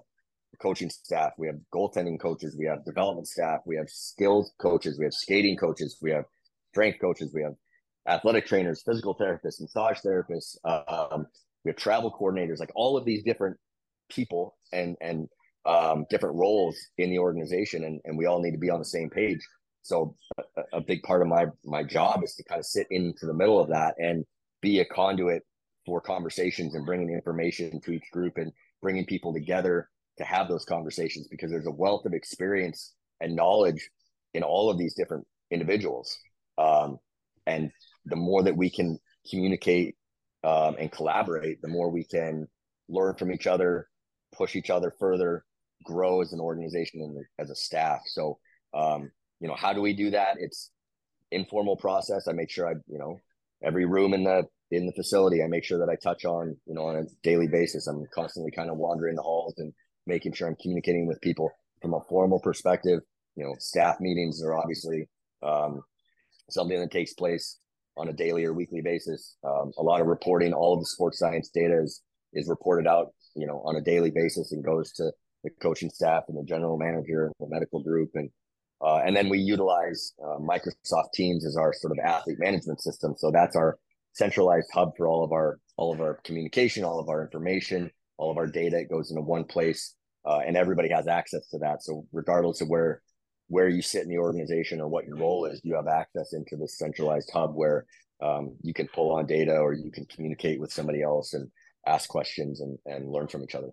coaching staff, we have goaltending coaches, we have development staff, we have skills coaches, we have skating coaches, we have strength coaches, we have athletic trainers, physical therapists, massage therapists. Um, we have travel coordinators, like all of these different people and and um, different roles in the organization, and, and we all need to be on the same page. So a, a big part of my my job is to kind of sit into the middle of that and be a conduit for conversations and bringing information to each group and bringing people together to have those conversations because there's a wealth of experience and knowledge in all of these different individuals um, and the more that we can communicate um, and collaborate, the more we can learn from each other, push each other further, grow as an organization and as a staff. So, um, you know, how do we do that? It's informal process. I make sure I, you know, every room in the in the facility, I make sure that I touch on, you know, on a daily basis. I'm constantly kind of wandering the halls and making sure I'm communicating with people from a formal perspective. You know, staff meetings are obviously um, something that takes place on a daily or weekly basis. Um, a lot of reporting, all of the sports science data is is reported out, you know, on a daily basis and goes to the coaching staff and the general manager and the medical group and uh, and then we utilize uh, Microsoft Teams as our sort of athlete management system. So that's our centralized hub for all of our all of our communication, all of our information, all of our data. It goes into one place, uh, and everybody has access to that. So regardless of where where you sit in the organization or what your role is, you have access into this centralized hub where um, you can pull on data or you can communicate with somebody else and ask questions and, and learn from each other.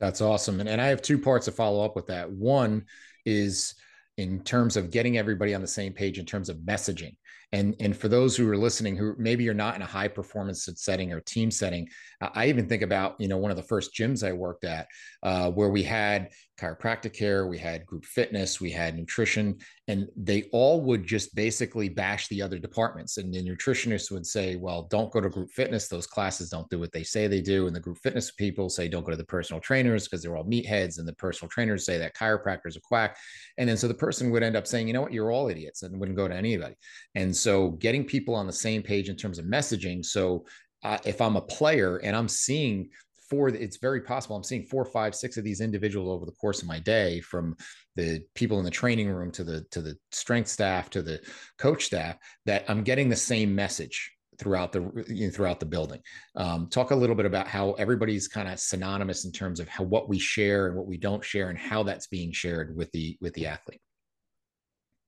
That's awesome. And, and I have two parts to follow up with that. One is in terms of getting everybody on the same page in terms of messaging. And, and for those who are listening, who maybe you're not in a high performance setting or team setting, I even think about, you know, one of the first gyms I worked at uh, where we had chiropractic care, we had group fitness, we had nutrition, and they all would just basically bash the other departments. And the nutritionists would say, well, don't go to group fitness. Those classes don't do what they say they do. And the group fitness people say, don't go to the personal trainers because they're all meatheads. And the personal trainers say that chiropractor's a quack. And then so the person would end up saying, you know what, you're all idiots and wouldn't go to anybody. And so getting people on the same page in terms of messaging. So uh, if I'm a player and I'm seeing four, it's very possible I'm seeing four, five, six of these individuals over the course of my day, from the people in the training room to the to the strength staff to the coach staff, that I'm getting the same message throughout the you know, throughout the building. Um, talk a little bit about how everybody's kind of synonymous in terms of how what we share and what we don't share, and how that's being shared with the with the athlete.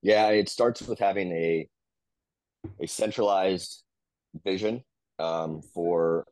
Yeah, it starts with having a a centralized vision um, for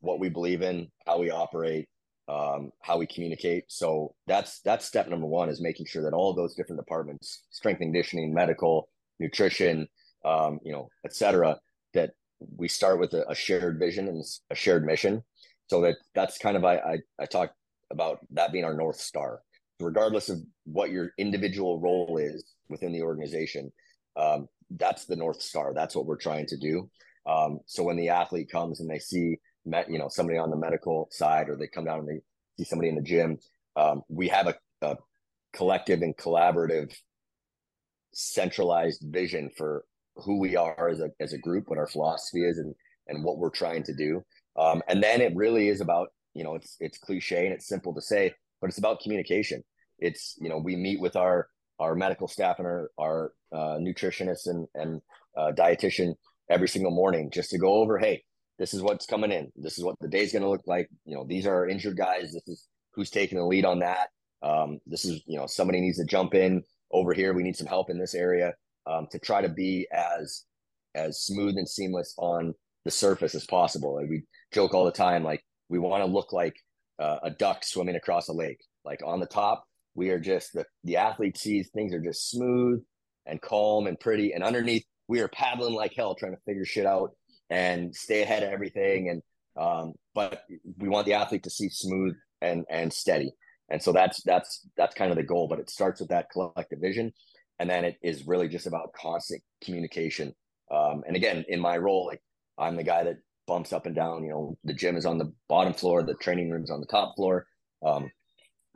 what we believe in, how we operate, um, how we communicate. So that's that's step number one is making sure that all those different departments, strength and conditioning, medical, nutrition, um, you know, et cetera, that we start with a, a, shared vision and a shared mission. So that that's kind of I I, I talked about that being our north star. Regardless of what your individual role is within the organization, um, that's the north star. That's what we're trying to do. Um, so when the athlete comes and they see, met, you know, somebody on the medical side, or they come down and they see somebody in the gym, um, we have a, a collective and collaborative, centralized vision for who we are as a as a group, what our philosophy is, and and what we're trying to do. Um, and then it really is about, you know, it's it's cliche and it's simple to say, but it's about communication. It's, you know, we meet with our our medical staff and our our uh, nutritionists and and uh, dietitian every single morning just to go over, hey, this is what's coming in. This is what the day's going to look like. You know, these are injured guys. This is who's taking the lead on that. Um, this is, you know, somebody needs to jump in over here. We need some help in this area um, to try to be as as smooth and seamless on the surface as possible. Like we joke all the time, like we want to look like uh, a duck swimming across a lake. Like on the top, we are just the the athlete sees things are just smooth and calm and pretty, and underneath we are paddling like hell trying to figure shit out and stay ahead of everything. And um, but we want the athlete to see smooth and and steady. And so that's that's that's kind of the goal. But it starts with that collective vision, and then it is really just about constant communication. Um, and again, in my role, like I'm the guy that bumps up and down. You know, the gym is on the bottom floor, the training room is on the top floor. Um,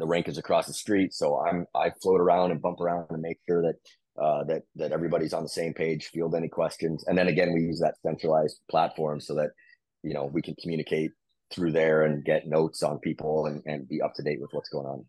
the rink is across the street, so I'm I float around and bump around and make sure that uh, that that everybody's on the same page, field any questions, and then again we use that centralized platform so that you know we can communicate through there and get notes on people and, and be up to date with what's going on.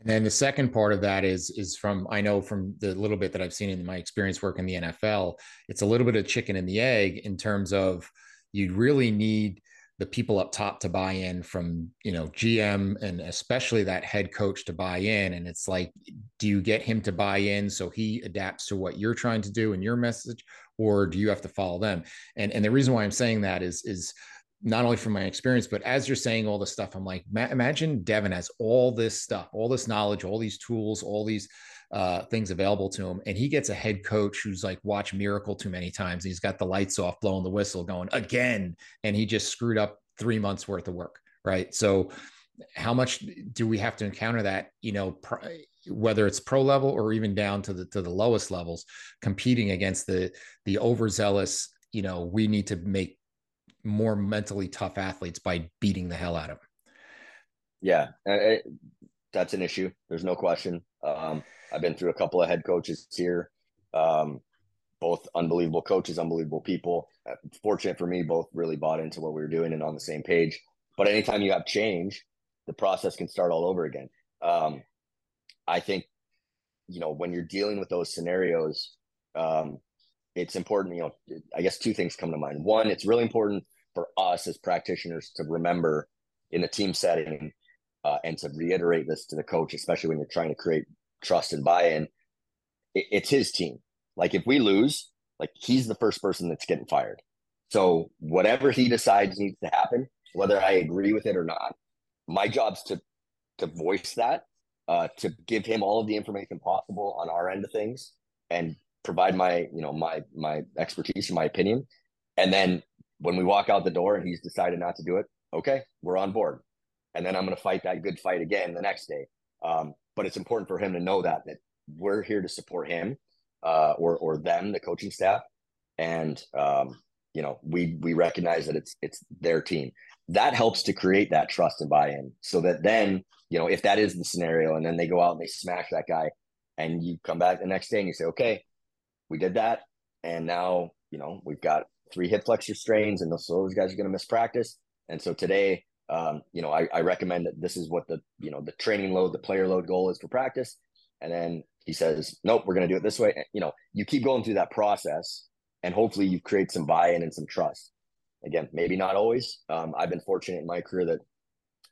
And then the second part of that is is from I know from the little bit that I've seen in my experience working in the NFL, it's a little bit of chicken and the egg in terms of you'd really need the people up top to buy in from you know gm and especially that head coach to buy in. And it's like do you get him to buy in so he adapts to what you're trying to do and your message or do you have to follow them? And and the reason why i'm saying that is is not only from my experience but as you're saying all this stuff i'm like imagine Devan has all this stuff all this knowledge all these tools all these uh, things available to him. And he gets a head coach who's like watched Miracle too many times. He's got the lights off, blowing the whistle, going again, and he just screwed up three months worth of work, right? So, how much do we have to encounter that? You know, pr- whether it's pro level or even down to the to the lowest levels, competing against the the overzealous. You know, we need to make more mentally tough athletes by beating the hell out of them. Yeah, that's an issue. There's no question. Um, I've been through a couple of head coaches here, um, both unbelievable coaches, unbelievable people. Uh, fortunate for me, both really bought into what we were doing and on the same page. But anytime you have change, the process can start all over again. Um, I think, you know, when you're dealing with those scenarios, um, it's important, you know, I guess two things come to mind. One, it's really important for us as practitioners to remember in a team setting uh, and to reiterate this to the coach, especially when you're trying to create trust and buy-in, it, it's his team. Like if we lose, like he's the first person that's getting fired. So whatever he decides needs to happen, whether I agree with it or not, my job's to to voice that, uh, to give him all of the information possible on our end of things, and provide my you know my my expertise and my opinion. And then when we walk out the door and he's decided not to do it, okay, we're on board. And then I'm going to fight that good fight again the next day. Um, but it's important for him to know that that we're here to support him uh, or or them, the coaching staff, and um, you know we we recognize that it's it's their team. That helps to create that trust and buy-in, so that then you know if that is the scenario, and then they go out and they smash that guy, and you come back the next day and you say, okay, we did that, and now you know we've got three hip flexor strains, and those, those guys are going to miss practice, and so today um, you know, I, I recommend that this is what the, you know, the training load, the player load goal is for practice. And then he says, nope, we're going to do it this way. And, You know, you keep going through that process and hopefully you create some buy-in and some trust. Again, maybe not always. Um, I've been fortunate in my career that,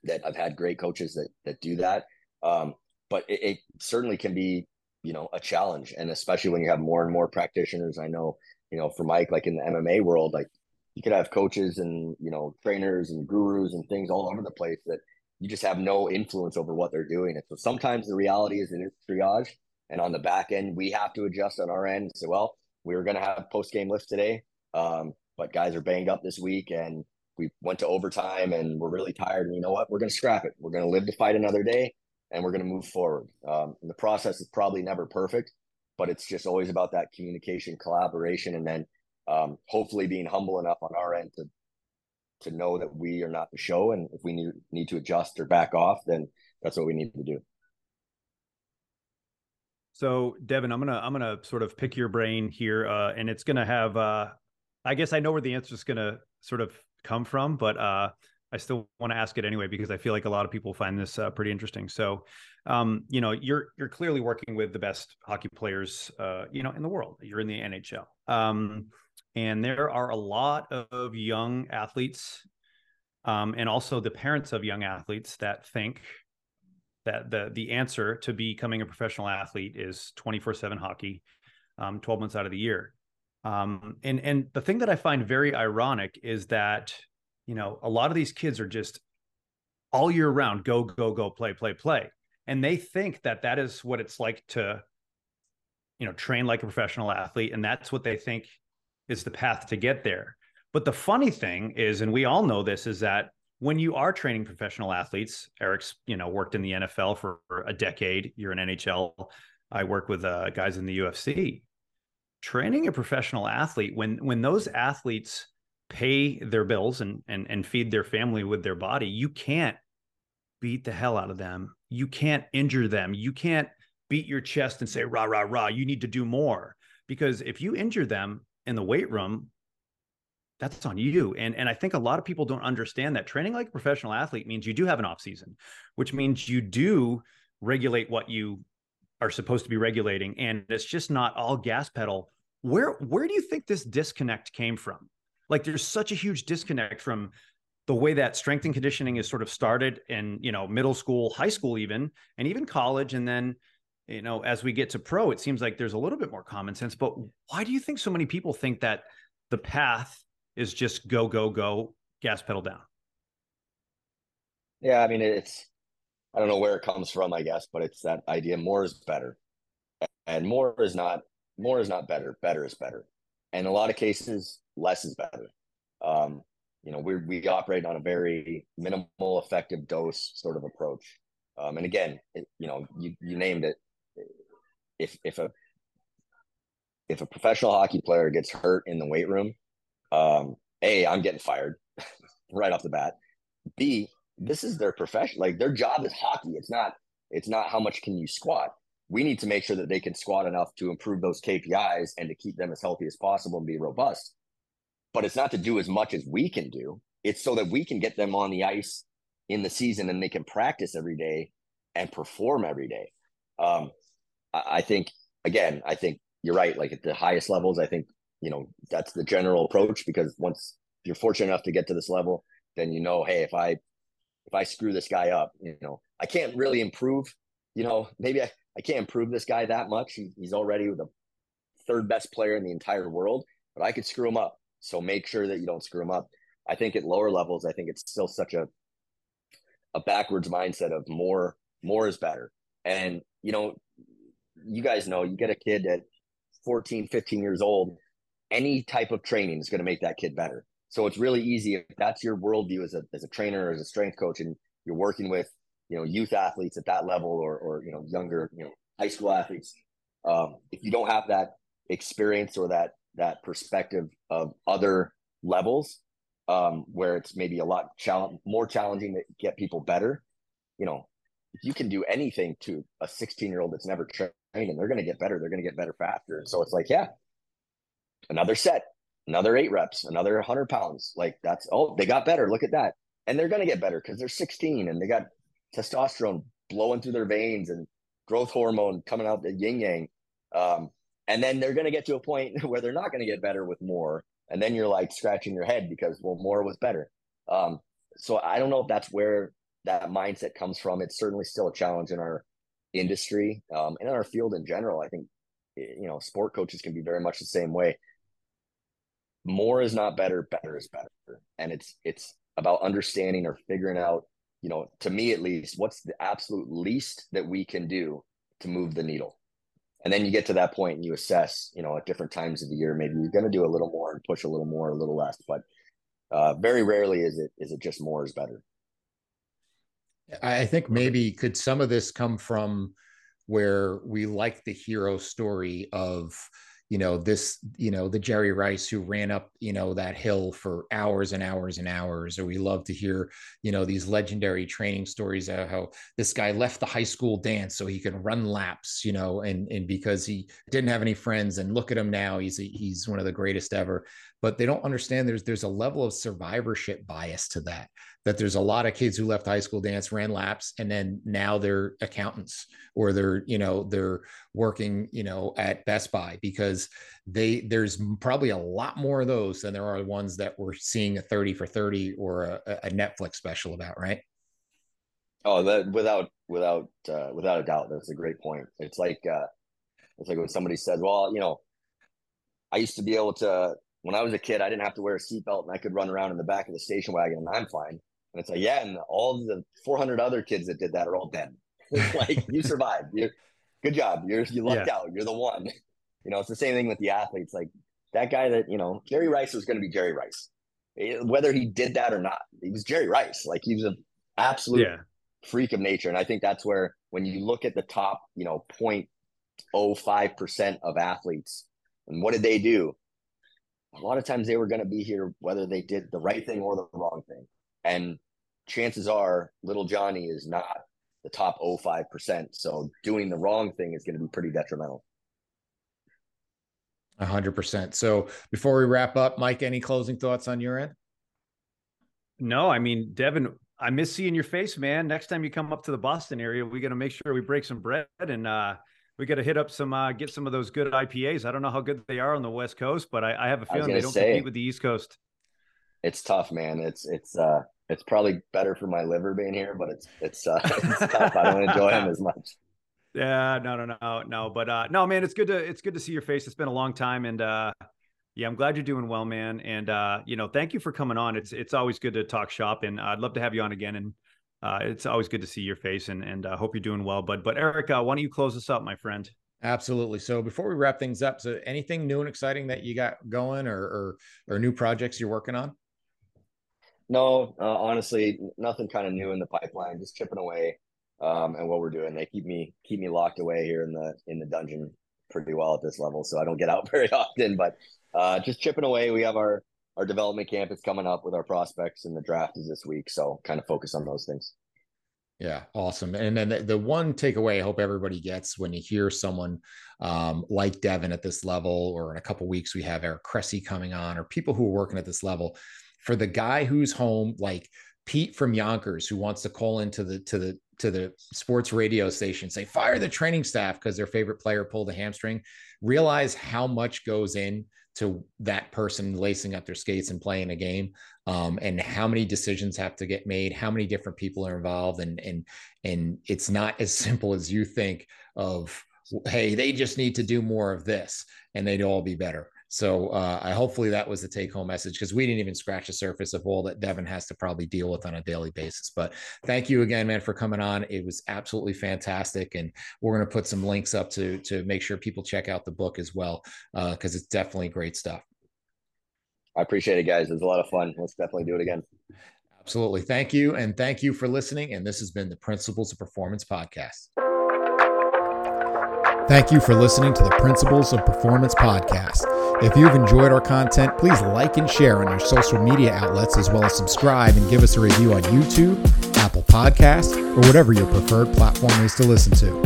that I've had great coaches that, that do that. Um, but it, it certainly can be, you know, a challenge. And especially when you have more and more practitioners, I know, you know, for Mike, like in the MMA world, like you could have coaches and you know trainers and gurus and things all over the place that you just have no influence over what they're doing. And so sometimes the reality is it is triage, and on the back end we have to adjust on our end. So well, we were going to have post game lift today, um, but guys are banged up this week, and we went to overtime, and we're really tired. And you know what? We're going to scrap it. We're going to live to fight another day, and we're going to move forward. Um, the process is probably never perfect, but it's just always about that communication, collaboration, and then um, hopefully being humble enough on our end to to know that we are not the show and if we need need to adjust or back off then that's what we need to do so Devan i'm gonna i'm gonna sort of pick your brain here uh, and it's gonna have uh, I guess I know where the answer is to sort of come from, but uh, I still want to ask it anyway because I feel like a lot of people find this uh, pretty interesting. So, um, you know, you're you're clearly working with the best hockey players, uh, you know, in the world. You're in the NHL, um, and there are a lot of young athletes, um, and also the parents of young athletes that think that the the answer to becoming a professional athlete is 24/7 hockey, um, 12 months out of the year. Um, and and the thing that I find very ironic is that you know, a lot of these kids are just all year round go, go, go, play, play, play. And they think that that is what it's like to, you know, train like a professional athlete. And that's what they think is the path to get there. But the funny thing is, and we all know this, is that when you are training professional athletes, Eric's, you know, worked in the NFL for a decade. You're an NHL. I work with uh, guys in the UFC. Training a professional athlete, when when those athletes pay their bills and and and feed their family with their body you can't beat the hell out of them you can't injure them you can't beat your chest and say rah rah rah you need to do more because if you injure them in the weight room that's on you. And and i think a lot of people don't understand that training like a professional athlete means you do have an off season which means you do regulate what you are supposed to be regulating and it's just not all gas pedal. Where where do you think this disconnect came from? Like there's such a huge disconnect from the way that strength and conditioning is sort of started in you know middle school high school even and even college and then you know as we get to pro it seems like there's a little bit more common sense but why do you think so many people think that the path is just go go go gas pedal down yeah i mean it's i don't know where it comes from i guess but it's that idea more is better and more is not more is not better better is better and in a lot of cases less is better. Um, you know, we we operate on a very minimal effective dose sort of approach. Um, and again, it, you know, you you named it. If if a if a professional hockey player gets hurt in the weight room, um, a I'm getting fired right off the bat. B this is their profession. Like their job is hockey. It's not. It's not how much can you squat. We need to make sure that they can squat enough to improve those KPIs and to keep them as healthy as possible and be robust but it's not to do as much as we can do. It's so that we can get them on the ice in the season and they can practice every day and perform every day. Um, I think again, I think you're right. Like at the highest levels, I think you know that's the general approach because once you're fortunate enough to get to this level, then you know, hey, if I if I screw this guy up, you know, I can't really improve. You know, maybe I, I can't improve this guy that much. He, he's already the third best player in the entire world, but I could screw him up. So make sure that you don't screw him up. I think at lower levels, I think it's still such a a backwards mindset of more more is better. And you know, you guys know you get a kid at 14, 15 years old, any type of training is going to make that kid better. So it's really easy if that's your worldview as a as a trainer, as a strength coach, and you're working with you know youth athletes at that level or or you know younger you know high school athletes. Um, if you don't have that experience or that that perspective of other levels um, where it's maybe a lot challenge more challenging to get people better. You know, you can do anything to a 16 year old that's never trained and they're going to get better, they're going to get better faster. And So it's like, yeah, another set, another eight reps, another 100 pounds. Like that's, oh, they got better. Look at that. And they're going to get better because they're 16 and they got testosterone blowing through their veins and growth hormone coming out the yin yang. Um, and then they're going to get to a point where they're not going to get better with more and then you're like scratching your head because well more was better um, so i don't know if that's where that mindset comes from it's certainly still a challenge in our industry um, and in our field in general. I think you know sport coaches can be very much the same way. More is not better better is better. And it's it's about understanding or figuring out you know to me at least what's the absolute least that we can do to move the needle. And then you get to that point and you assess you know at different times of the year maybe you're going to do a little more and push a little more a little less but uh, very rarely is it is it just more is better i think maybe could some of this come from where we like the hero story of you know this you know the jerry rice who ran up you know that hill for hours and hours and hours. Or we love to hear you know these legendary training stories of how this guy left the high school dance so he could run laps you know and and because he didn't have any friends and look at him now he's a, he's one of the greatest ever but they don't understand there's there's a level of survivorship bias to that that there's a lot of kids who left high school dance ran laps and then now they're accountants or they're you know they're working you know at best buy because they there's probably a lot more of those than there are ones that we're seeing a 30 for 30 or a, a netflix special about right? Oh that without without uh, without a doubt that's a great point. It's like uh it's like when somebody says well you know i used to be able to when i was a kid i didn't have to wear a seatbelt and i could run around in the back of the station wagon and i'm fine and it's like, yeah, and all the 400 other kids that did that are all dead. like you survived. You're good job. You're you lucked yeah. out. You're the one. You know, it's the same thing with the athletes. Like that guy that you know, Jerry Rice was going to be Jerry Rice, eh, whether he did that or not. He was Jerry Rice. Like he was an absolute yeah. freak of nature, and I think that's where when you look at the top, you know, 0.05 percent of athletes, and what did they do? A lot of times they were going to be here whether they did the right thing or the wrong thing. And chances are little Johnny is not the top 05%. So doing the wrong thing is going to be pretty detrimental. A hundred percent. So before we wrap up, Mike, any closing thoughts on your end? No, I mean, Devan, I miss seeing your face, man. Next time you come up to the Boston area, we got to make sure we break some bread and uh, we got to hit up some, uh, get some of those good IPAs. I don't know how good they are on the West Coast, but I, I have a feeling they don't say, compete with the East Coast. It's tough, man. It's it's uh, it's probably better for my liver being here, but it's it's uh, it's tough. I don't enjoy them as much. Yeah, no, no, no, no. But uh, no, man, it's good to it's good to see your face. It's been a long time, and uh, yeah, I'm glad you're doing well, man. And uh, you know, thank you for coming on. It's it's always good to talk shop, and I'd love to have you on again. And uh, it's always good to see your face, and and uh, hope you're doing well. But but Eric, uh, why don't you close us up, my friend? Absolutely. So before we wrap things up, so anything new and exciting that you got going, or or, or new projects you're working on? No, uh, honestly, nothing kind of new in the pipeline. Just chipping away, um, and what we're doing. They keep me keep me locked away here in the in the dungeon pretty well at this level, so I don't get out very often. But uh, just chipping away. We have our our development camp is coming up with our prospects, and the draft is this week. So kind of focus on those things. Yeah, awesome. And then the, the, one takeaway I hope everybody gets when you hear someone um, like Devan at this level, or in a couple weeks we have Eric Cressey coming on, or people who are working at this level, for the guy who's home, like Pete from Yonkers, who wants to call into the to the to the sports radio station, say fire the training staff because their favorite player pulled a hamstring. Realize how much goes in to that person lacing up their skates and playing a game, um, and how many decisions have to get made, how many different people are involved, and and and it's not as simple as you think of. Hey, they just need to do more of this, and they'd all be better so uh, I hopefully that was the take home message because we didn't even scratch the surface of all that Devan has to probably deal with on a daily basis. But thank you again, man, for coming on. It was absolutely fantastic, and we're going to put some links up to to make sure people check out the book as well because uh, it's definitely great stuff. I appreciate it, guys. It was a lot of fun. Let's definitely do it again. Absolutely. Thank you. And thank you for listening. And this has been the Principles of Performance podcast. Thank you for listening to the Principles of Performance podcast. If you've enjoyed our content, please like and share on your social media outlets, as well as subscribe and give us a review on YouTube, Apple Podcasts, or whatever your preferred platform is to listen to.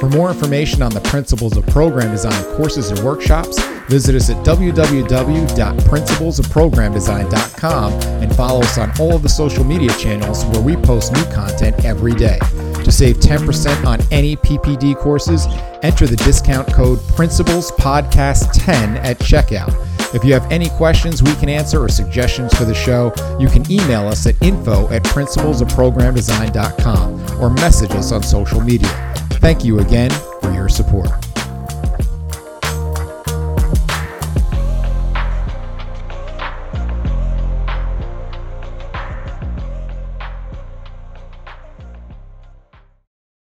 For more information on the principles of program design courses and workshops, visit us at www.principlesofprogramdesign.com and follow us on all of the social media channels where we post new content every day. To save 10% on any PPD courses, enter the discount code Principles Podcast 10 at checkout. If you have any questions we can answer or suggestions for the show, you can email us at info at principlesofprogramdesign.com or message us on social media. Thank you again for your support.